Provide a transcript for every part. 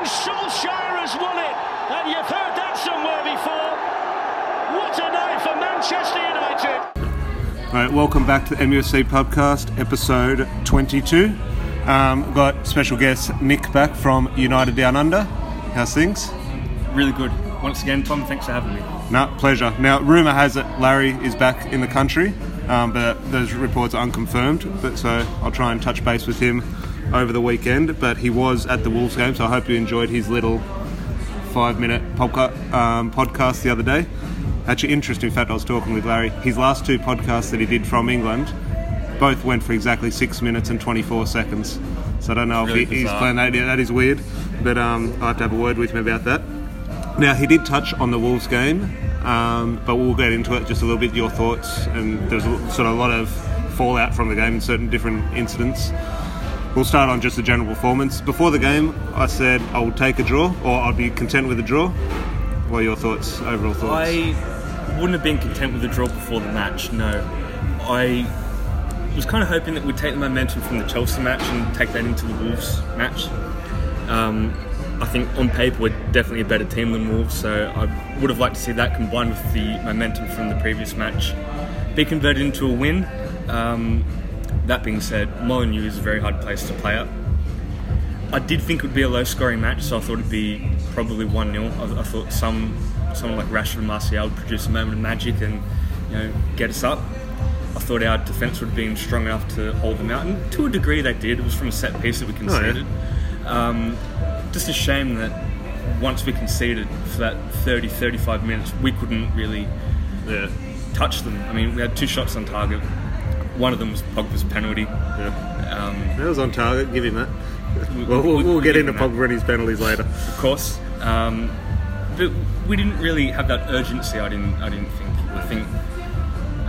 And Solskjaer has won it. And you've heard that somewhere before. What a night for Manchester United. All right, welcome back to the MUSC podcast, episode 22. Um, got special guest Nick back from United Down Under. How's things? Really good. Once again, Tom, thanks for having me. No, pleasure. Now, rumour has it Larry is back in the country, um, but those reports are unconfirmed. But so I'll try and touch base with him over the weekend. But he was at the Wolves game, so I hope you enjoyed his little five-minute podca- um, podcast the other day. Actually, interesting fact. I was talking with Larry. His last two podcasts that he did from England both went for exactly six minutes and 24 seconds. So I don't know Really if he, he's playing that. Yeah, that is weird, but um, I have to have a word with him about that. Now he did touch on the Wolves game, um, but we'll get into it just a little bit. Your thoughts, and there's sort of a lot of fallout from the game in certain different incidents. We'll start on just the general performance. Before the game, I said I would take a draw, or I'd be content with a draw. What are your thoughts? Overall thoughts? I wouldn't have been content with a draw before the match, no. I was kind of hoping that we'd take the momentum from the Chelsea match and take that into the Wolves match. Um, I think on paper we're definitely a better team than Wolves, so I would have liked to see that combined with the momentum from the previous match be converted into a win. Um, that being said, Molineux is a very hard place to play at. I did think it would be a low scoring match, so I thought it'd be probably 1 0. I, I thought some someone like Rashford and Martial would produce a moment of magic and you know get us up. I thought our defence would have been strong enough to hold them out, and to a degree they did. It was from a set piece that we conceded. um, just a shame that once we conceded for that 30 35 minutes, we couldn't really yeah. touch them. I mean, we had two shots on target. One of them was Pogba's penalty. yeah. Um, That was on target. Give him that. We- Well, we'll, we- we'll get into. Pogba and his penalties later. of course. Um, but we didn't really have that urgency. I didn't. I didn't think. I think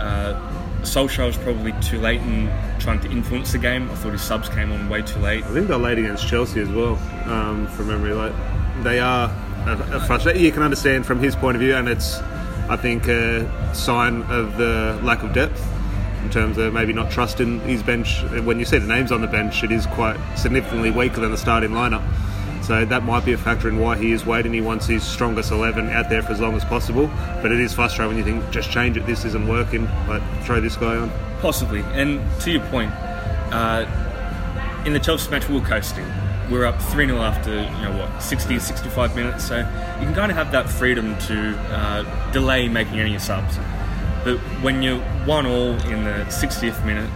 uh, Solskjaer was probably too late in trying to influence the game. I thought his subs came on way too late. I think they're late against Chelsea as well, um, from memory. Like they are a, a frustrated. You can understand from his point of view, and it's I think a sign of the lack of depth terms of maybe not trusting his bench. When you see the names on the bench, it is quite significantly weaker than the starting lineup. So that might be a factor in why he is waiting. He wants his strongest eleven out there for as long as possible. But it is frustrating when you think, just change it. This isn't working. Like throw this guy on. Possibly. And to your point, uh, in the Chelsea match, we were coasting. We were up 3 0 after, you know, what, 60, 65 minutes. So you can kind of have that freedom to uh, delay making any subs. But when you're 1 all in the 60th minute,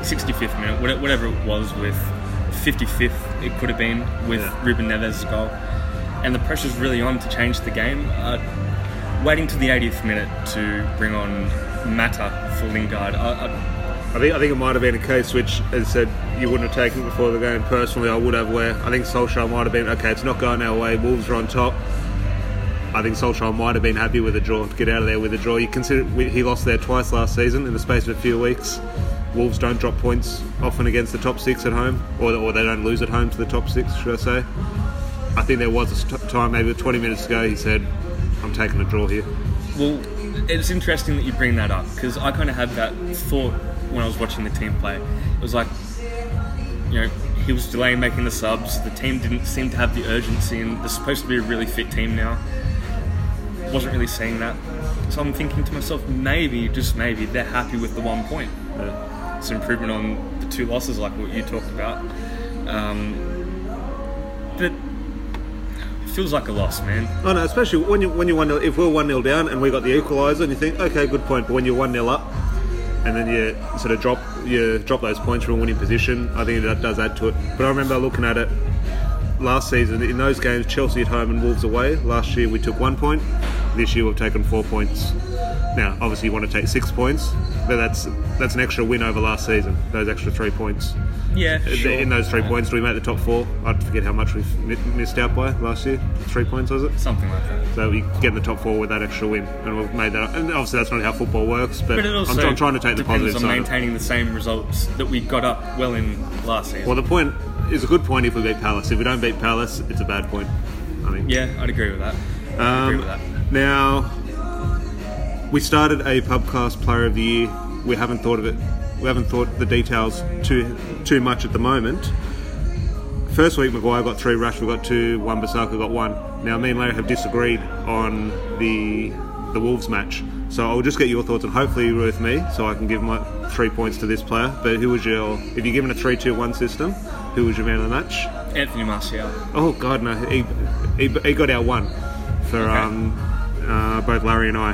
65th minute, whatever it was, with 55th, it could have been, with Yeah. Ruben Neves' goal, and the pressure's really on to change the game. Uh, waiting to the 80th minute to bring on Mata for Lingard, I, I, I think I think it might have been a case which, as I said, you wouldn't have taken it before the game. Personally, I would have. Where I think Solskjaer might have been okay. It's not going our way. Wolves are on top. I think Solskjaer might have been happy with a draw to get out of there with a draw. You consider he lost there twice last season in the space of a few weeks. Wolves don't drop points often against the top six at home, or, or they don't lose at home to the top six, should I say? I think there was a time, maybe 20 minutes ago, he said, "I'm taking a draw here." Well, it's interesting that you bring that up because I kind of had that thought when I was watching the team play. It was like, you know, he was delaying making the subs. The team didn't seem to have the urgency, and they're supposed to be a really fit team now. Wasn't really seeing that. So I'm thinking to myself, maybe, just maybe, they're happy with the one point. It's an improvement on the two losses, like what you talked about. Um, but it feels like a loss, man. Oh no, especially when you when you're one 0 if we're one 0 down and we got the equaliser, and you think, okay, good point. But when you're one 0 up, and then you sort of drop you drop those points from a winning position, I think that does add to it. But I remember looking at it last season in those games, Chelsea at home and Wolves away. Last year we took one point. This year we've taken four points. Now, obviously, you want to take six points, but that's that's an extra win over last season. Those extra three points. Yeah, sure. In those three points, do we make the top four? I forget how much we've missed out by last year. Three points was it? Something like that. So we get in the top four with that extra win, and we've made that. And obviously, that's not how football works. But, But I'm, I'm trying to take the depends positive on side. of it. maintaining the same results that we got up well in last season. Well, the point is a good point if we beat Palace. If we don't beat Palace, it's a bad point. I think. yeah, I'd agree with that. Um, agree with that. Now, we started a pubcast player of the year. We haven't thought of it. We haven't thought the details too too much at the moment. first week Maguire got three, Rashford got two, Wan Bissaka got one. Now me and Larry have disagreed on the the Wolves match, so I'll just get your thoughts and hopefully you're with me, so I can give my three points to this player. But who was your if you're given a three-two-one system? Who was your man of the match? Anthony Martial. Oh God, no, he he, he got our one for Okay. um, uh, both Larry and I.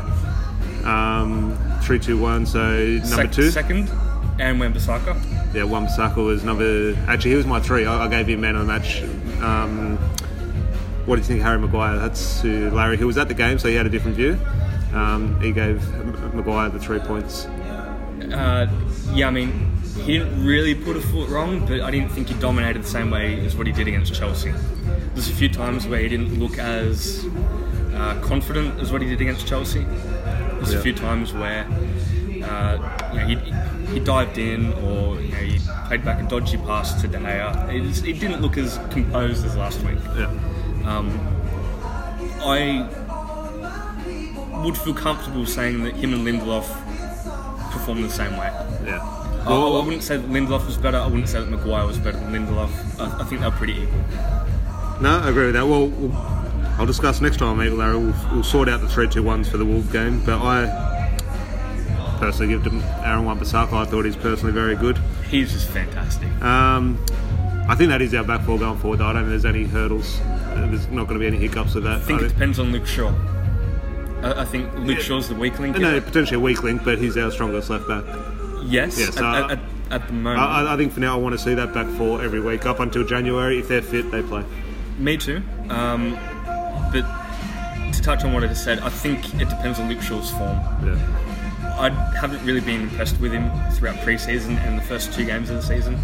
Um, three, two, one. So number Sec- two. Second, and Wan-Bissaka. Yeah, Wan Bissaka was number. Actually, he was my three. I, I gave him man of the match. Um, what do you think, Harry Maguire? That's who Larry. He was at the game, so he had a different view. Um, he gave M- Maguire the three points. Uh, yeah, I mean, he didn't really put a foot wrong, but I didn't think he dominated the same way as what he did against Chelsea. There's a few times where he didn't look as uh, confident as what he did against Chelsea. There's Yeah. a few times where uh, you know, he, he dived in or you know, he played back a dodgy pass to De Gea. It, just- it didn't look as composed as last week. Yeah, Um, I would feel comfortable saying that him and Lindelof performed the same way. yeah. I, I wouldn't say that Lindelof was better. I wouldn't say that Maguire was better than Lindelof. I, I think they're pretty equal. No, I agree with that. Well, we'll I'll discuss next time, mate, Larry. We'll, we'll sort out the three, two, ones for the Wolves game. But I personally give to Aaron Wan-Bissaka. I thought he's personally very good. He's just fantastic. Um, I think that is our back four going forward. Though. I don't think there's any hurdles. There's not going to be any hiccups with that. I think it depends on Luke Shaw. I, I think Luke Yeah. Shaw's the weak link. no, potentially a weak link, but he's our strongest left back. Yes, Yes, at, uh, at, at, at the moment. I, I- I think for now I want to see that back four every week up until January. If they're fit, they play. Me too. Um, but to touch on what I just said, I think it depends on Luke Shaw's form. Yeah. I haven't really been impressed with him throughout pre-season and the first two games of the season.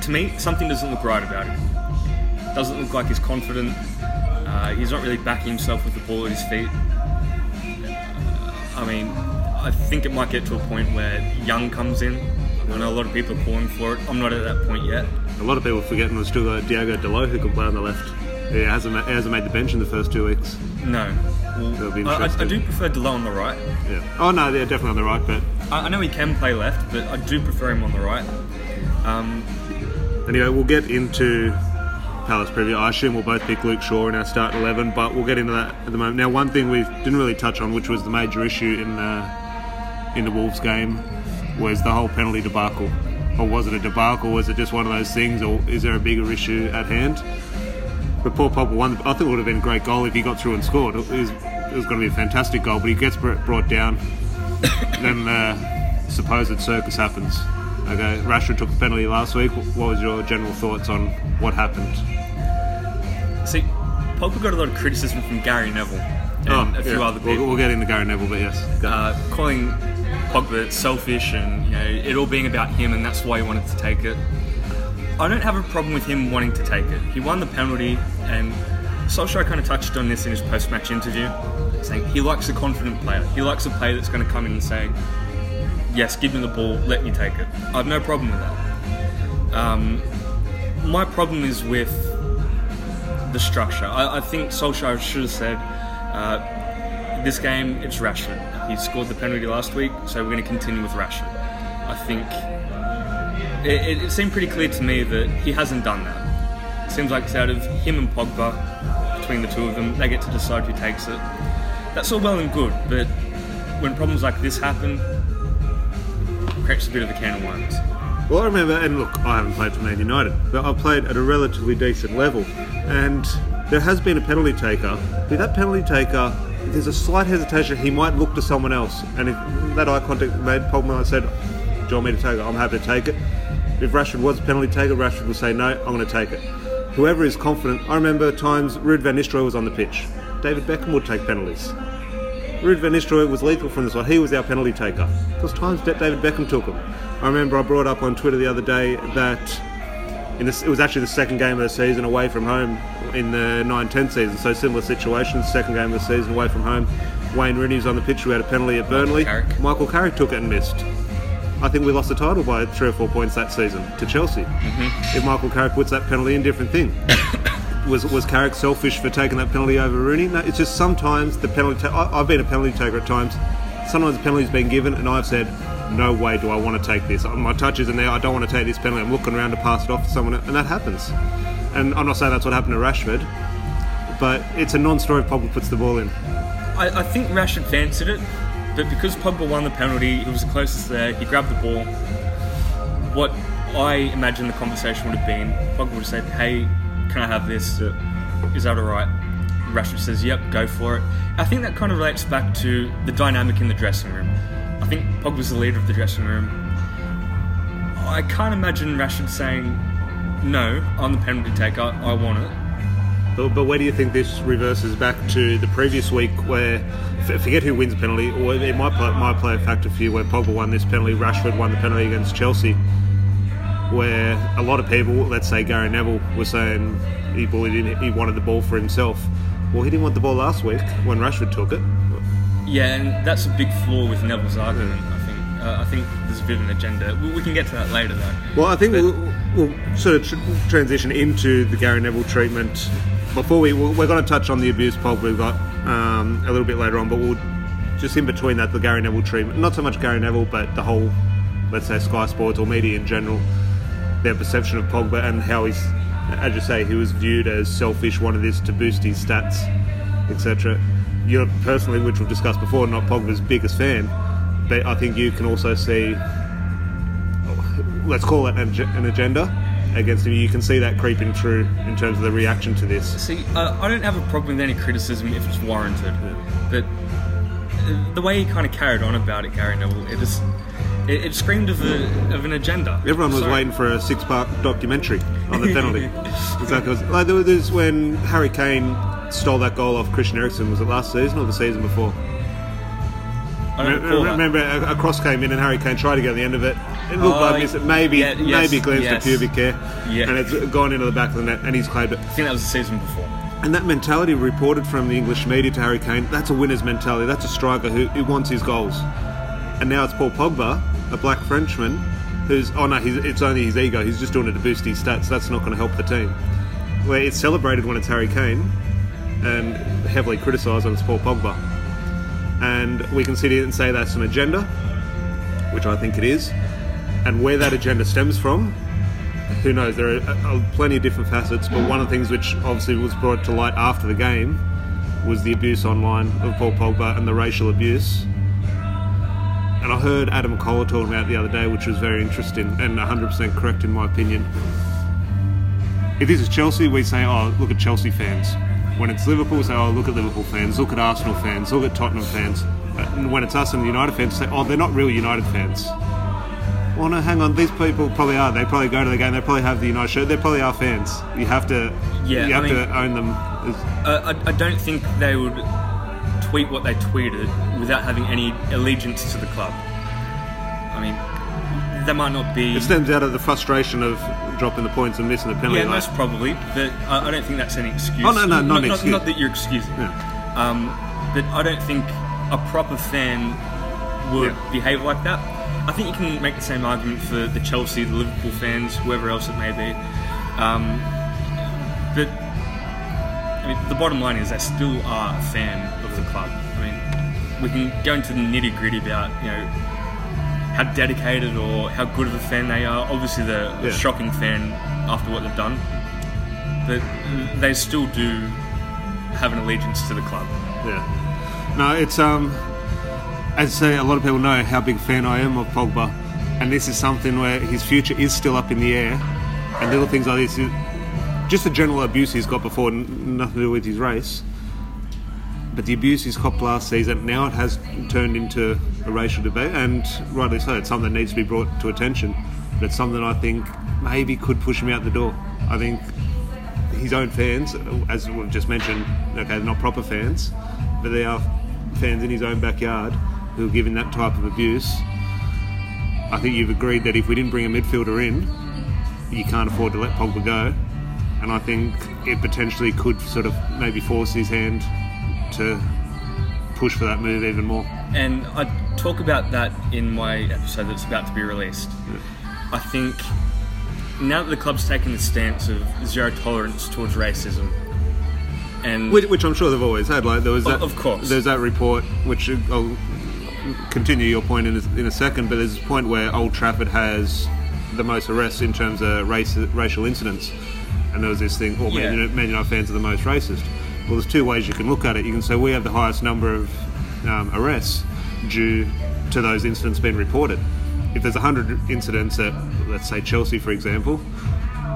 To me, something doesn't look right about him. Doesn't look like he's confident. Uh, he's not really backing himself with the ball at his feet. I mean, I think it might get to a point where Young comes in. I know a lot of people are calling for it. I'm not at that point yet. A lot of people are forgetting we've still got Diego Dalot who can play on the left. He hasn't, he hasn't made the bench in the first two weeks. No. Well, I, I, I do prefer Dalot on the right. Yeah. Oh no, they're definitely on the right. But I, I know he can play left, but I do prefer him on the right. Um, anyway, we'll get into Palace preview. I assume we'll both pick Luke Shaw in our start eleven, but we'll get into that at the moment. Now, one thing we didn't really touch on, which was the major issue in the in the Wolves game, was the whole penalty debacle. Or was it a debacle? Was it just one of those things, or is there a bigger issue at hand? But Paul Pogba won. I think it would have been a great goal if he got through and scored. It was, it was going to be a fantastic goal, but he gets brought down. then the supposed circus happens. Okay, Rashford took the penalty last week. What was your general thoughts on what happened? see, Pogba got a lot of criticism from Gary Neville and a few Oh, yeah. other We'll, people, we'll get into Gary Neville, but yes. Uh, calling Pogba selfish and you know it all being about him, and that's why he wanted to take it. I don't have a problem with him wanting to take it. He won the penalty, and Solskjaer kind of touched on this in his post-match interview, saying he likes a confident player. He likes a player that's going to come in and say, "Yes, give me the ball, let me take it." I have no problem with that. Um, my problem is with the structure. I, I think Solskjaer should have said, uh, "This game, it's Rashford. He scored the penalty last week, so we're going to continue with Rashford." I think it, it, seemed pretty clear to me that he hasn't done that. It seems like it's out of him and Pogba, between the two of them, they get to decide who takes it. That's all well and good, but when problems like this happen, it creates a bit of a can of worms. Well, I remember, and look, I haven't played for Man United, but I've played at a relatively decent level, and there has been a penalty taker. If that penalty taker, there's a slight hesitation, he might look to someone else, and if that eye contact made Pogba said, "Do you want me to take it?" I'm happy to take it. If Rashford was a penalty taker, Rashford will say, "No, I'm going to take it." Whoever is confident, I remember times Ruud van Nistelrooy was on the pitch. David Beckham would take penalties. Ruud van Nistelrooy was lethal from the spot. He was our penalty taker. Because times David Beckham took them. I remember I brought up on Twitter the other day that in this, it was actually the second game of the season away from home in the 9-10 season. So similar situation, second game of the season away from home. Wayne Rooney was on the pitch who had a penalty at Burnley. Carrick. Michael Carrick took it and missed. I think we lost the title by three or four points that season to Chelsea. Mm-hmm. If Michael Carrick puts that penalty in, different thing. was was Carrick selfish for taking that penalty over Rooney? No, it's just sometimes the penalty. Ta- I, I've been a penalty taker at times. Sometimes the penalty's been given, and I've said, "No way do I want to take this. My touch isn't there. I don't want to take this penalty. I'm looking around to pass it off to someone, and that happens. And I'm not saying that's what happened to Rashford, but it's a non-story if Pogba puts the ball in. I, I think Rashford fancied it, but because Pogba won the penalty, he was the closest there. He grabbed the ball. What I imagine the conversation would have been, Pogba would have said, "Hey, can I have this? Is that all right?" Rashford says, "Yep, go for it." I think that kind of relates back to the dynamic in the dressing room. I think Pogba's the leader of the dressing room. I can't imagine Rashford saying, "No, I'm the penalty taker. I want it." But, but where do you think this reverses back to the previous week where, f- forget who wins the penalty, or it might play, might play a factor for you where Pogba won this penalty, Rashford won the penalty against Chelsea, where a lot of people, let's say Gary Neville, were saying he bullied in, he wanted the ball for himself. Well, he didn't want the ball last week when Rashford took it. Yeah, and that's a big flaw with Neville's argument. I think. Uh, I think there's a bit of an agenda. We, we can get to that later, though. Well, I think But- we'll, we'll sort of tr- transition into the Gary Neville treatment. Before we, we're going to touch on the abuse Pogba we've got um, a little bit later on, but we'll just in between that the Gary Neville treatment. Not so much Gary Neville, but the whole, let's say, Sky Sports or media in general, their perception of Pogba and how he's, as you say, he was viewed as selfish, wanted this to boost his stats, etc. You're personally, which we've discussed before, not Pogba's biggest fan, but I think you can also see let's call it an, an agenda against him. You can see that creeping through in terms of the reaction to this. See, uh, I don't have a problem with any criticism if it's warranted, but uh, the way he kind of carried on about it, Gary Neville, it just it, it screamed of, a, of an agenda. Everyone was waiting for a six-part documentary on the penalty. exactly. Like there was when Harry Kane stole that goal off Christian Eriksen. Was it last season or the season before? I don't Re- Remember, a, a cross came in and Harry Kane tried to get the end of it. It looked Oh, like miss it. Maybe, yeah, yes, maybe glanced yes. at pubic hair, Yeah. and it's gone into the back of the net, and he's claimed it. I think that was the season before. And that mentality reported from the English media to Harry Kane, that's a winner's mentality. That's a striker who, who wants his goals. And now it's Paul Pogba, a black Frenchman, who's, oh no, it's only his ego. He's just doing it to boost his stats. That's not going to help the team. Where it's celebrated when it's Harry Kane and heavily criticised when it's Paul Pogba. And we can sit here and say that's an agenda, which I think it is. And where that agenda stems from, who knows? There are uh, uh, plenty of different facets, but one of the things which obviously was brought to light after the game was the abuse online of Paul Pogba and the racial abuse. And I heard Adam Kohler talking about the other day, which was very interesting and 100% correct in my opinion. If this is Chelsea, we say, oh, look at Chelsea fans. When it's Liverpool, we say, oh, look at Liverpool fans, look at Arsenal fans, look at Tottenham fans. And when it's us and the United fans, say, oh, they're not real United fans. Well, no, hang on. These people probably are. They probably go to the game. They probably have the United shirt. They probably are fans. You have to, Yeah, you I have mean- to own them. as- Uh, I, I don't think they would tweet what they tweeted without having any allegiance to the club. I mean, they might not be. It stems out of the frustration of dropping the points and missing the penalty. Yeah, most probably, but I, I don't think that's any excuse. Oh, no, no, not an not, excuse. Not that you're excusing. Yeah. Um, but I don't think a proper fan would Yeah. behave like that. I think you can make the same argument for the Chelsea, the Liverpool fans, whoever else it may be. Um, but I mean, the bottom line is they still are a fan of the club. I mean, we can go into the nitty gritty about you know how dedicated or how good of a fan they are. Obviously, they're Yeah. a shocking fan after what they've done, but they still do have an allegiance to the club. Yeah. No, it's um, as I say, a lot of people know how big a fan I am of Pogba, and this is something where his future is still up in the air, and little things like this, just the general abuse he's got before, nothing to do with his race. But the abuse he's copped last season, now it has turned into a racial debate, and rightly so. It's something that needs to be brought to attention. But it's something I think maybe could push him out the door. I think his own fans, as we've just mentioned, okay, they're not proper fans, but they are fans in his own backyard who are given that type of abuse. I think you've agreed that if we didn't bring a midfielder in, you can't afford to let Pogba go. And I think it potentially could sort of maybe force his hand to push for that move even more. And I talk about that in my episode that's about to be released. I think now that the club's taken the stance of zero tolerance towards racism, and Which, which I'm sure they've always had. Like there was oh, that, of course. There's that report, which I'll continue your point in a, in a second. But there's a point where Old Trafford has the most arrests in terms of race, racial incidents, and there was this thing, "Oh, Yeah. Man, United, Man United fans are the most racist." Well, there's two ways you can look at it. You can say we have the highest number of um, arrests due to those incidents being reported. If there's 100 incidents at, let's say, Chelsea, for example,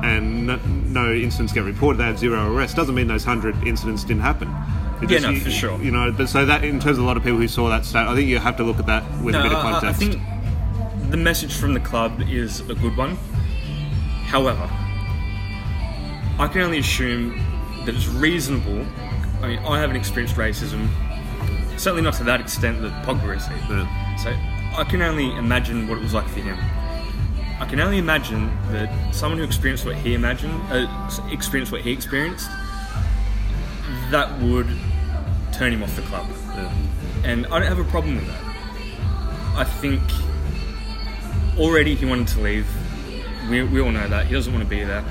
and no, no incidents get reported, they have zero arrests, doesn't mean those 100 incidents didn't happen. It Yeah, just- no, you- for sure. You know, but so that in terms of a lot of people who saw that stat, I think you have to look at that with a bit of I- I- context. I think the message from the club is a good one. However, I can only assume that it's reasonable. I mean, I haven't experienced racism, certainly not to that extent that Pogba received. Yeah. So I can only imagine what it was like for him. I can only imagine that someone who experienced what he imagined, uh, experienced what he experienced, that would turn him off the club. Yeah. And I don't have a problem with that. I think already he wanted to leave. We, we all know that. He doesn't want to be there.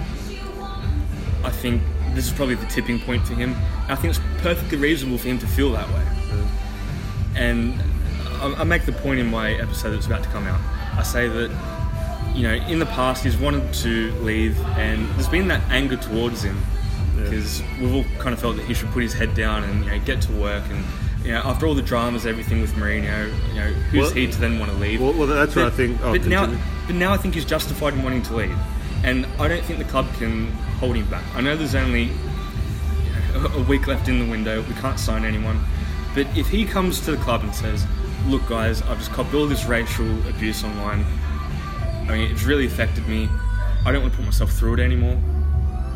I think this is probably the tipping point for him. I think it's perfectly reasonable for him to feel that way. And I, I make the point in my episode that's about to come out. I say that, you know, in the past he's wanted to leave, and there's been that anger towards him because we've all kind of felt that he should put his head down and you know get to work and. You know, after all the dramas, everything with Mourinho, you know, who's Well- he to then want to leave? Well, well, that's what I think. Oh, but now, but now I think he's justified in wanting to leave, and I don't think the club can hold him back. I know there's only a week left in the window. We can't sign anyone, but if he comes to the club and says, "Look, guys, I've just copped all this racial abuse online. I mean, it's really affected me. I don't want to put myself through it anymore.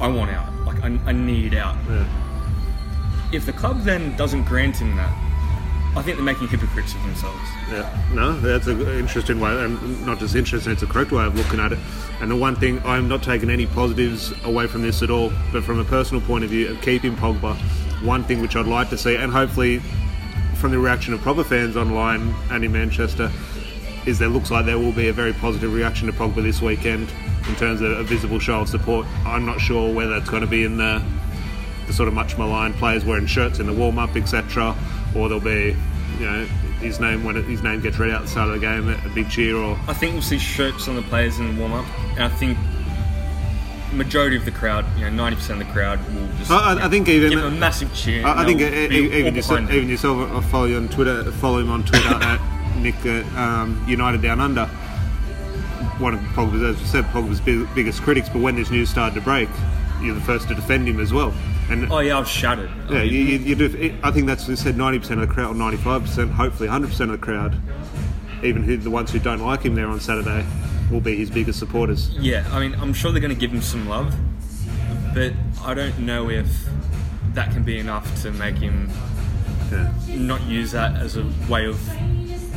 I want out. I, I need out." Yeah. If the club then doesn't grant him that, I think they're making hypocrites of themselves. Yeah, no, that's an interesting way, and not just interesting, it's a correct way of looking at it. And the one thing, I'm not taking any positives away from this at all, but from a personal point of view of keeping Pogba, one thing which I'd like to see, and hopefully from the reaction of proper fans online and in Manchester, is there looks like there will be a very positive reaction to Pogba this weekend in terms of a visible show of support. I'm not sure whether it's going to be in the, the sort of much maligned players wearing shirts in the warm up, etc., or there'll be, you know, his name when it, his name gets read out at the start of the game, a, big cheer, or I think we'll see shirts on the players in the warm up, and I think majority of the crowd, you know, ninety percent of the crowd will just. I- I- you know, I think even- give a massive cheer. I, I think they'll be all even yourself, behind him. even yourself, I follow you on Twitter, follow him on Twitter at Nick uh, um, United Down Under. One of Pogba's, as you said, Pogba's big, biggest critics. But when this news started to break, you're the first to defend him as well. And Oh yeah, I was shattered. I yeah, mean, you, you, you do. I think that's you said ninety percent of the crowd, or ninety-five percent, hopefully hundred percent of the crowd, even who, the ones who don't like him there on Saturday, will be his biggest supporters. yeah, I mean, I'm sure they're going to give him some love, but I don't know if that can be enough to make him Yeah. not use that as a way of,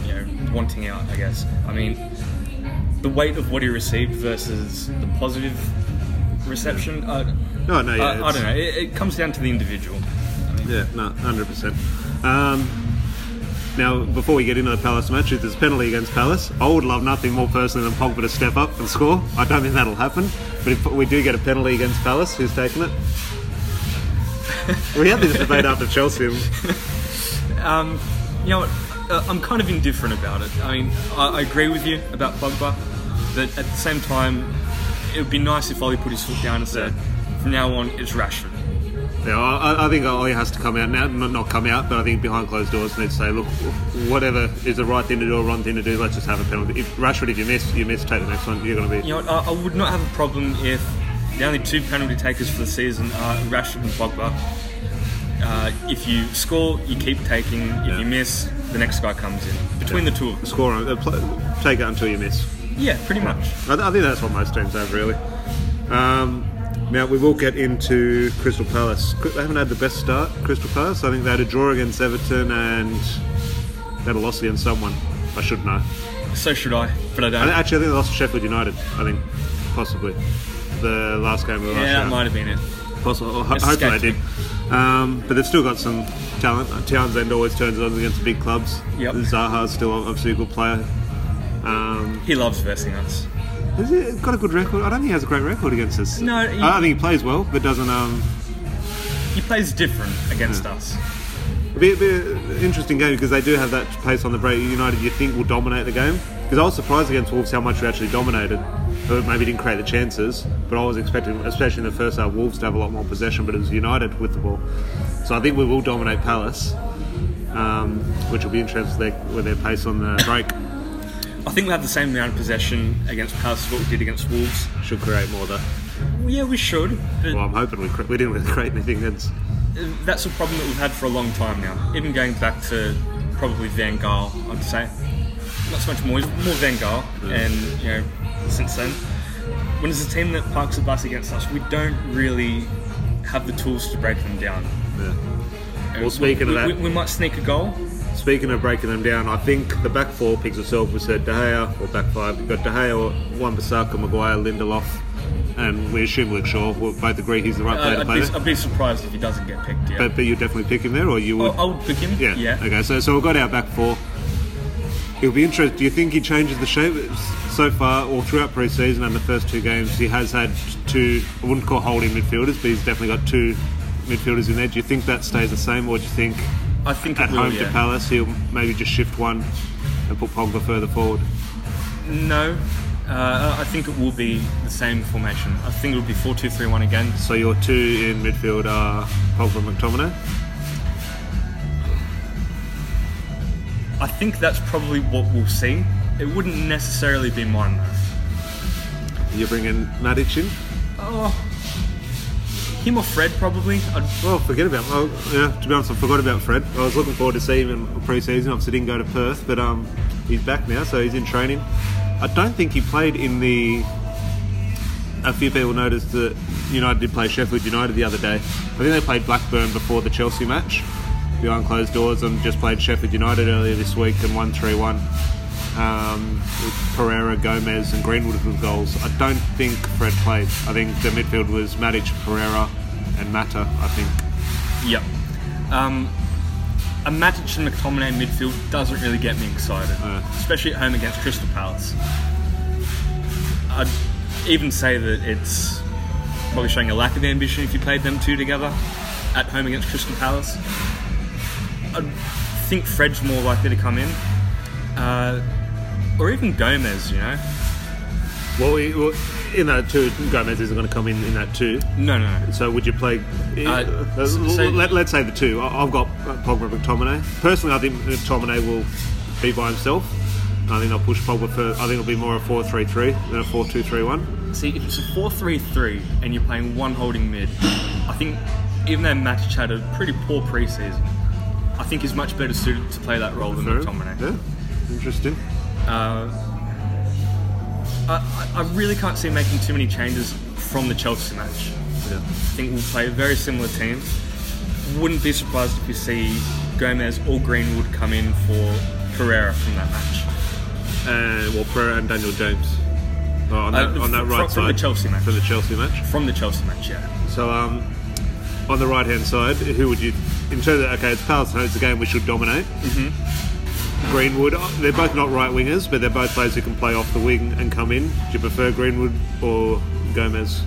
you know, wanting out. I guess. I mean, the weight of what he received versus the positive reception. I, No, no, yeah, I, I don't know. It, it comes down to the individual. I mean, Yeah, no, hundred percent. Um, now, before we get into the Palace match, if there's a penalty against Palace, I would love nothing more personally than Pogba to step up and score. I don't think that'll happen, but if we do get a penalty against Palace, who's taking it? we had this debate after Chelsea. Um, you know what? Uh, I'm kind of indifferent about it. I mean, I, I agree with you about Pogba, but at the same time, it would be nice if Ollie put his foot down and said, from now on, it's Rashford. Yeah, I, I think Ollie has to come out now, not, not come out, but I think behind closed doors need to say, look, whatever is the right thing to do or wrong thing to do, let's just have a penalty. If Rashford, if you miss, you miss. Take the next one. You're going to be. You know what? I, I would not have a problem if the only two penalty takers for the season are Rashford and Pogba. Uh, if you score, you keep taking. If Yeah. you miss, the next guy comes in. Between the two of them. Score uh, play, take it until you miss. Yeah, pretty much. I, I think that's what most teams have, really. Um, now, we will get into Crystal Palace. They haven't had the best start, Crystal Palace. I think they had a draw against Everton and they had a loss against someone. I should know. So should I, but I I, don't. actually, I think they lost to Sheffield United. I think, possibly. The last game of the last yeah, that round. might have been it. Possible. Ho- hopefully they did. Um, but they've still got some talent. Townsend always turns on against big clubs. Yep. Zaha's still obviously a good player. Um, He loves versing us. has he got a good record? I don't think he has a great record against us. No, he- I think he plays well, but doesn't. Um, He plays different against us. it'll be, be an interesting game because they do have that pace on the break. United, you think will dominate the game? Because I was surprised against Wolves how much we actually dominated. maybe didn't create the chances. But I was expecting, especially in the first half, Wolves to have a lot more possession, but it was United with the ball. So I think we will dominate Palace, um, which will be interesting with their pace on the break. I think we have the same amount of possession against Palace as what we did against Wolves. Should create more though. Yeah, we should. Well, I'm hoping we, cre- we didn't really create anything. That's that's a problem that we've had for a long time now. Even going back to probably Van Gaal, I'd say. Not so much more, more Van Gaal, and you know, since then, when there's a team that parks a bus against us, we don't really have the tools to break them down. yeah. Well, speaking we, of that- we, we might sneak a goal. Speaking of breaking them down, I think the back four picks itself. We said De Gea, or back five. You've got De Gea, Wan-Bissaka, Maguire, Lindelof, and we assume Luke Shaw. We'll both agree he's the right player Uh, to I'd, play be. I'd be surprised if he doesn't get picked. Yeah, But, but you definitely pick him there, or you would? I, I would pick him. yeah. yeah. Okay. So so we've got our back four. It'll be interesting. Do you think he changes the shape? So far, or throughout pre-season and the first two games, he has had two. I wouldn't call holding midfielders, but he's definitely got two midfielders in there. Do you think that stays the same, or do you think I think at it will, home yeah. to Palace he'll maybe just shift one and put Pogba further forward? No, uh, I think it will be the same formation. I think it will be 4 2 3 1 again. So your two in midfield are Pogba and McTominay. I think that's probably what we'll see. It wouldn't necessarily be mine though. You're bringing Matic in. Oh, him or Fred probably. I'd, Well, forget about. Yeah. To be honest, I forgot about Fred. I was looking forward to seeing him in pre-season. Obviously, didn't go to Perth, but um, he's back now, so he's in training. I don't think he played in the. A few people noticed that United did play Sheffield United the other day. I think they played Blackburn before the Chelsea match, behind closed doors, and just played Sheffield United earlier this week and won three one. Um, with Pereira, Gomes, and Greenwood with goals. I don't think Fred played. I think the midfield was Matic, Pereira, and Mata. I think. yep. Um, a Matic and McTominay in midfield doesn't really get me excited, Uh. especially at home against Crystal Palace. I'd even say that it's probably showing a lack of ambition if you played them two together at home against Crystal Palace. I think Fred's more likely to come in, uh, or even Gomes. You know, Well, we, well, in that two, Gomes isn't going to come in in that two. no, no, no. So would you play? Uh, uh, so- let, us say the two. I- I've got Pogba and McTominay. Personally, I think McTominay will be by himself. I think they'll push Pogba for. I think it'll be more a 4-3-3 than a 4-2-3-1. See, if it's a 4 3 3 and you're playing one holding mid, I think even though Matic had a pretty poor preseason, I think he's much better suited to play that role than Fair. McTominay. Yeah, interesting. Uh, I, I really can't see making too many changes from the Chelsea match. Yeah. I think we'll play a very similar team. Wouldn't be surprised if we see Gomes or Greenwood come in for Pereira from that match. And well, Pereira and Daniel James oh, on, Uh, that, on that right from side the Chelsea match. For the Chelsea match. From the Chelsea match, yeah. So um, on the right hand side, who would you? In terms of okay, it's Palace, it's a game we should dominate. Mm-hmm. Greenwood, they're both not right wingers, but they're both players who can play off the wing and come in. Do you prefer Greenwood or Gomes?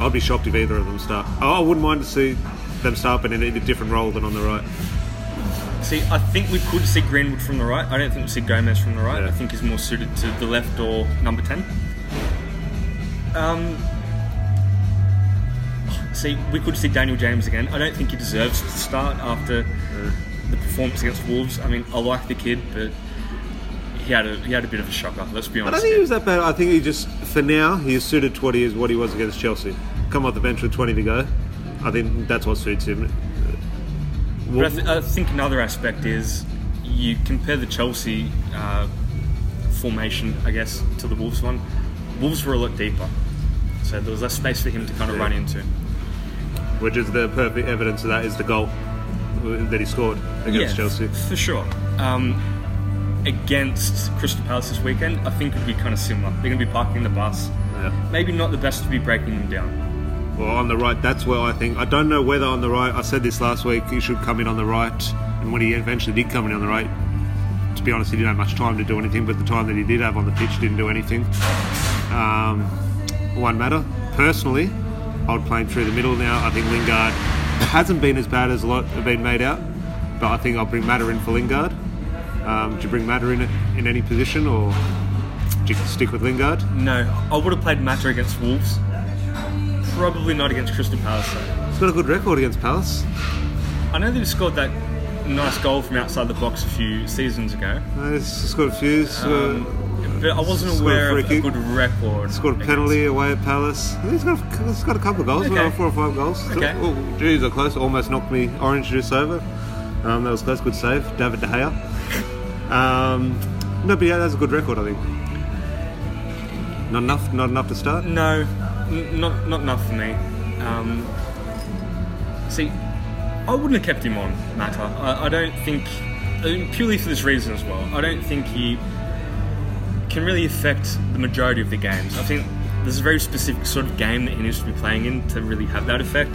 I'd be shocked if either of them start. Oh, I wouldn't mind to see them start, but in a, different role than on the right. See, I think we could see Greenwood from the right. I don't think we'll see Gomes from the right. Yeah. I think he's more suited to the left or number 10. Um, see, we could see Daniel James again. I don't think he deserves to start after the performance against Wolves. I mean, I like the kid, but he had a he had a bit of a shocker. Let's be honest. I don't think he was that bad. I think he just, for now, he is suited to what he is, what he was against Chelsea. Come off the bench with 20 to go. I think that's what suits him. But I, th- I think another aspect is you compare the Chelsea uh, formation, I guess, to the Wolves one. Wolves were a lot deeper, so there was less space for him to kind of Yeah. run into. which is the perfect evidence of that is the goal that he scored against Chelsea. for sure. Um, against Crystal Palace this weekend, I think it'd be kind of similar. They're going to be parking the bus. Yeah. Maybe not the best to be breaking them down. Well, on the right, that's where I think. I don't know whether on the right. I said this last week. He should come in on the right, and when he eventually did come in on the right, to be honest, he didn't have much time to do anything. But the time that he did have on the pitch didn't do anything. Um, one matter. Personally, I would play him through the middle now. I think Lingard hasn't been as bad as a lot have been made out, but I think I'll bring Mata in for Lingard. Um, do you bring Mata in in any position or? Do you stick with Lingard? No, I would have played Mata against Wolves. Probably not against Crystal Palace though. He's got a good record against Palace. I know that he scored that nice goal from outside the box a few seasons ago, Uh, He's scored a few. Um, I wasn't aware of a good record. scored a penalty away at Palace. He's got a, he's got a couple of goals, Okay. four or five goals. Okay. Oh, geez, are close. Almost knocked me orange juice over. Um, that was close. Good save, David De Gea. Um, no, but yeah, that's a good record, I think. Not enough. Not enough to start. No, n- not not enough for me. Um, see, I wouldn't have kept him on Mata. I, I don't think, purely for this reason as well. I don't think he can really affect the majority of the games. I think there's a very specific sort of game that he needs to be playing in to really have that effect.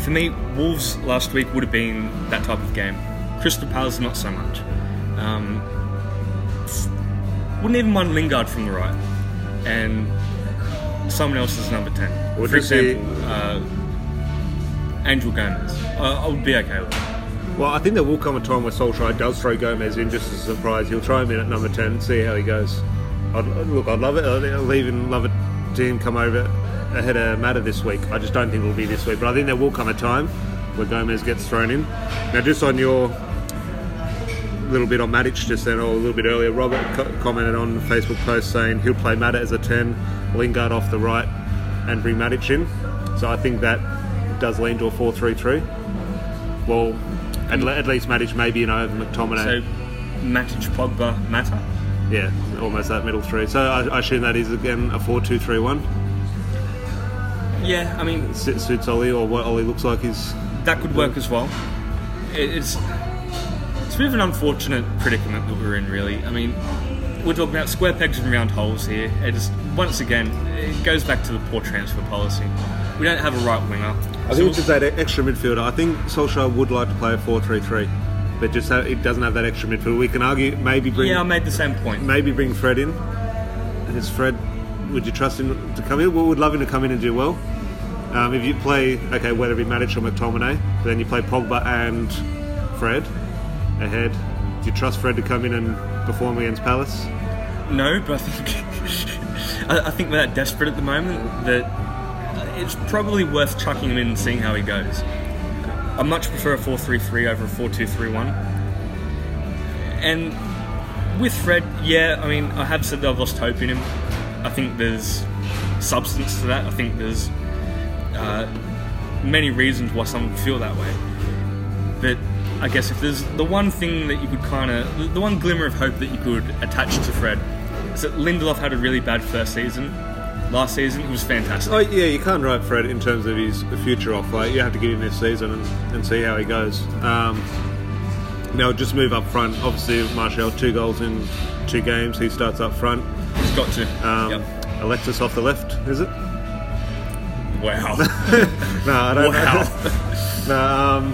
For me, Wolves last week would have been that type of game. Crystal Palace, not so much. Um, wouldn't even mind Lingard from the right, and someone else is number ten. Would For example, uh, Angel Gomes. I, I would be okay with that. Well, I think there will come a time where Solskjaer does throw Gomes in just as a surprise. He'll try him in at number 10, see how he goes. I'd, look, I'd love it. I'll even love it to him come over ahead of Mata this week. I just don't think it'll be this week. But I think there will come a time where Gomes gets thrown in. Now, just on your little bit on Matic just then, or a little bit earlier, Robert co- commented on Facebook post saying he'll play Mata as a 10, Lingard off the right, and bring Matic in. So I think that does lean to a 4 3 3. Well, at, le- at least Matic maybe in over McTominay. So, Matic, Pogba, Mata. Yeah, almost that middle three. So I, I assume that is again a 4 2 3 1. Yeah, I mean Su- Suits Ollie, or what Ollie looks like is. that could work as well. It- It's it's a bit of an unfortunate predicament that we're in, really. I mean, we're talking about square pegs and round holes here. It is once again it goes back to the poor transfer policy. We don't have a right winger. I So think it's just that extra midfielder. I think Solskjaer would like to play a 4 3 3, but just ha it doesn't have that extra midfield. We can argue maybe bring yeah, I made the same point. maybe bring Fred in. Is Fred? Would you trust him to come in? We would love him to come in and do well. Um, if you play, okay, whether it be Matic or McTominay, then you play Pogba and Fred ahead. Do you trust Fred to come in and perform against Palace? No, but I think I, I think we're that desperate at the moment that it's probably worth chucking him in and seeing how he goes. I much prefer a 4-3-3 over a 4-2-3-1. And with Fred, yeah, I mean, I have said that I've lost hope in him. I think there's substance to that. I think there's uh, many reasons why some feel that way. But I guess if there's the one thing that you could kind of, the one glimmer of hope that you could attach to Fred is that Lindelof had a really bad first season. Last season, he was fantastic. Oh yeah, you can't write Fred in terms of his future off. Like you have to give him this season and, and see how he goes. Um, now just move up front. Obviously, Martial two goals in two games. He starts up front. He's got to. Um, Yep. Alexis off the left, is it? Wow. No, I don't Wow. know. no, um,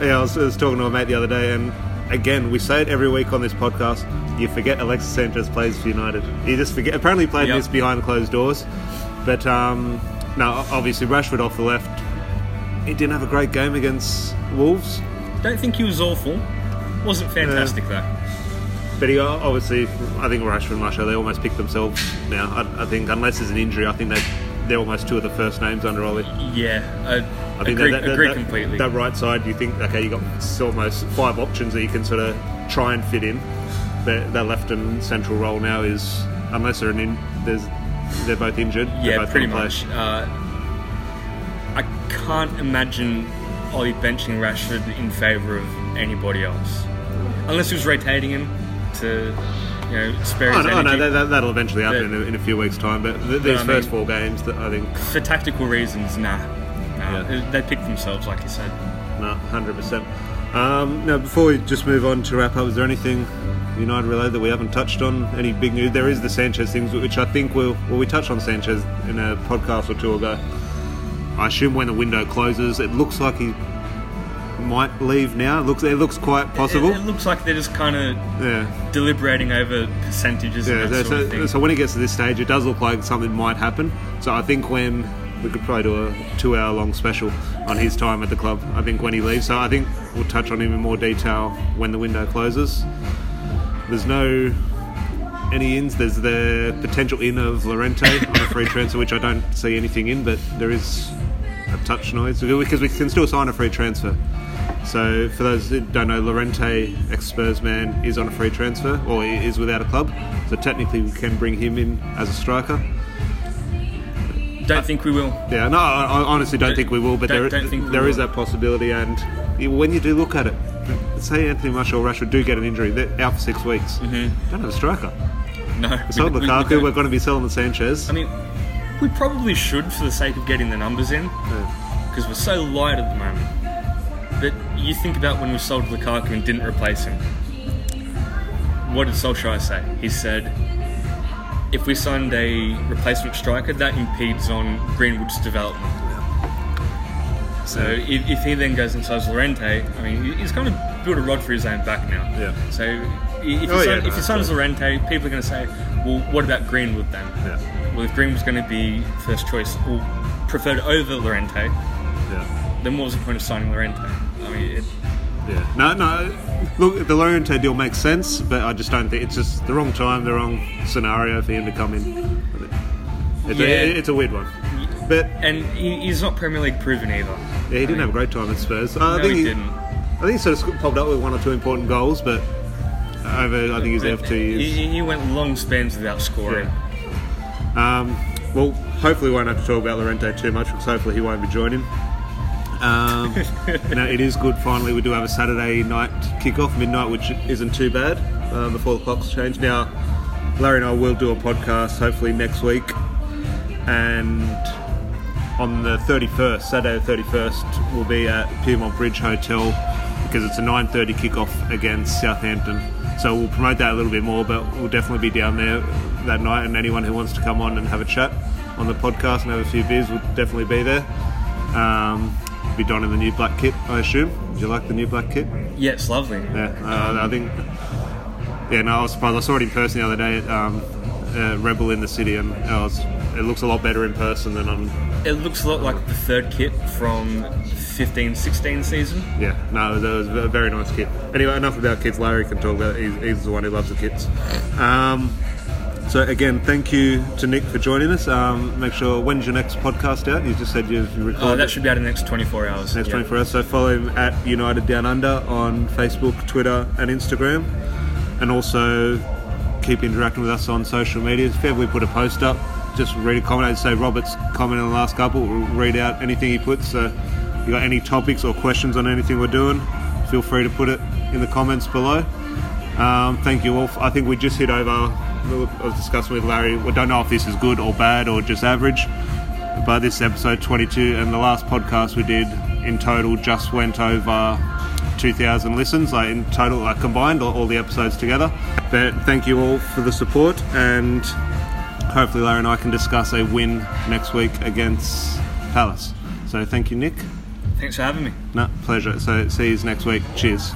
yeah, I was, I was talking to a mate the other day, and again, we say it every week on this podcast. You forget Alexis Sanchez plays for United. You just forget. Apparently, played Yep. this behind closed doors, but um, no, obviously Rashford off the left. He didn't have a great game against Wolves, Don't think he was awful. Wasn't fantastic though. but he obviously. I think Rashford and Martial they almost pick themselves now. I, I think unless there's an injury, I think they they're almost two of the first names under Ollie. Yeah, I think agree, that, that, agree that- completely. That right side, you think okay, you got almost five options that you can sort of try and fit in. But that left and central role now is unless they're an in, there's they're both injured. they're yeah, both pretty much. Uh, I can't imagine Ollie benching Rashford in favour of anybody else, unless he was rotating him to, you know, spare his no, oh, no, energy. that, that'll eventually happen in, a, in a few weeks' time. But th- these I first mean- four games, that I think, For tactical reasons, nah. Yeah. They pick themselves, like you said. no, hundred percent. Um, now, before we just move on to wrap up, is there anything United related that we haven't touched on? Any big news? There is the Sanchez things, which I think we'll well, we touched on Sanchez in a podcast or two ago. I assume when the window closes, it looks like he might leave now. It looks it looks quite possible. It, it looks like they're just kind of yeah. deliberating over percentages Yeah, so, sort of thing. so when it gets to this stage, it does look like something might happen. So I think when we could probably do a two-hour-long special on his time at the club. I think when he leaves, so I think we'll touch on him in more detail when the window closes. There's no any ins. There's the potential in of Llorente on a free transfer, which I don't see anything in, but there is a touch noise because we can still sign a free transfer. So for those who don't know, Llorente, ex-Spurs man, is on a free transfer or is without a club. So technically, we can bring him in as a striker. Don't think we will. Yeah, no, I, I honestly don't, Don't- think we will, but there, we there is will. that possibility. And when you do look at it, say Anthony Martial or Rashford do get an injury, they're out for six weeks. Mm-hmm. Don't have a striker. No. We sold we- we- we Lukaku, don't. we're going to be selling the Sanchez. I mean, we probably should for the sake of getting the numbers in, Yeah. because we're so light at the moment. But you think about when we sold Lukaku and didn't replace him. What did Solskjaer say? He said, if we signed a replacement striker, that impedes on Greenwood's development. So if, if he then goes and signs Llorente, I mean, he's kind of built a rod for his own back now. Yeah. So if Oh, he, yeah, sign, if he oh, signs Llorente, people are going to say, well, what about Greenwood then? Yeah. Well, if Greenwood's going to be first choice or preferred over Llorente, Yeah. then what was the point of signing Llorente? I mean, it, Yeah. No, no. Look, the Llorente deal makes sense, but I just don't think it's just the wrong time, the wrong scenario for him to come in. It's, Yeah. a, it's a weird one. But and he, he's not Premier League proven either. yeah, he didn't have a great time at Spurs. I No, think he didn't. I think he sort of popped up with one or two important goals, but over I think he was there for two years. He, he went long spans without scoring. Um, well, hopefully we won't have to talk about Llorente too much because hopefully he won't be joining. Um, no, it is good. Finally, we do have a Saturday night kickoff, midnight, which isn't too bad uh, before the clocks change. Now, Larry and I will do a podcast hopefully next week, and on the 31st, Saturday the 31st, we'll be at Pyrmont Bridge Hotel because it's a 9:30 kickoff against Southampton. So we'll promote that a little bit more, but we'll definitely be down there that night. And anyone who wants to come on and have a chat on the podcast and have a few beers will definitely be there. Um, be donning the new black kit, I assume. Do you like the new black kit? Yeah, it's lovely. Yeah, uh, I think. Yeah, no, I was surprised. I saw it in person the other day at um, uh, Rebel in the City, and I was, it looks a lot better in person than on. It looks a lot like the third kit from 15-16 season. Yeah, no, that was a very nice kit. Anyway, enough about kits. Larry can talk about it. He's, he's the one who loves the kits. Um, so again, thank you to Nick for joining us. Um, make sure when's your next podcast out? You just said you've recorded. Oh, that should be out in the next 24 hours. next yeah. 24 hours. So follow him at United Down Under on Facebook, Twitter, and Instagram, and also keep interacting with us on social media. If ever we put a post up, just read a comment and say Robert's comment in the last couple. We'll read out anything he puts. So if you got any topics or questions on anything we're doing, feel free to put it in the comments below. Um, thank you all. I think we just hit over. I was discussing with Larry. We don't know if this is good or bad or just average, but this episode 22, and the last podcast we did in total just went over 2,000 listens, like in total, like combined, all, all the episodes together. But thank you all for the support, and hopefully Larry and I can discuss a win next week against Palace. So thank you, Nick. Thanks for having me. No, pleasure. So see you next week. Cheers.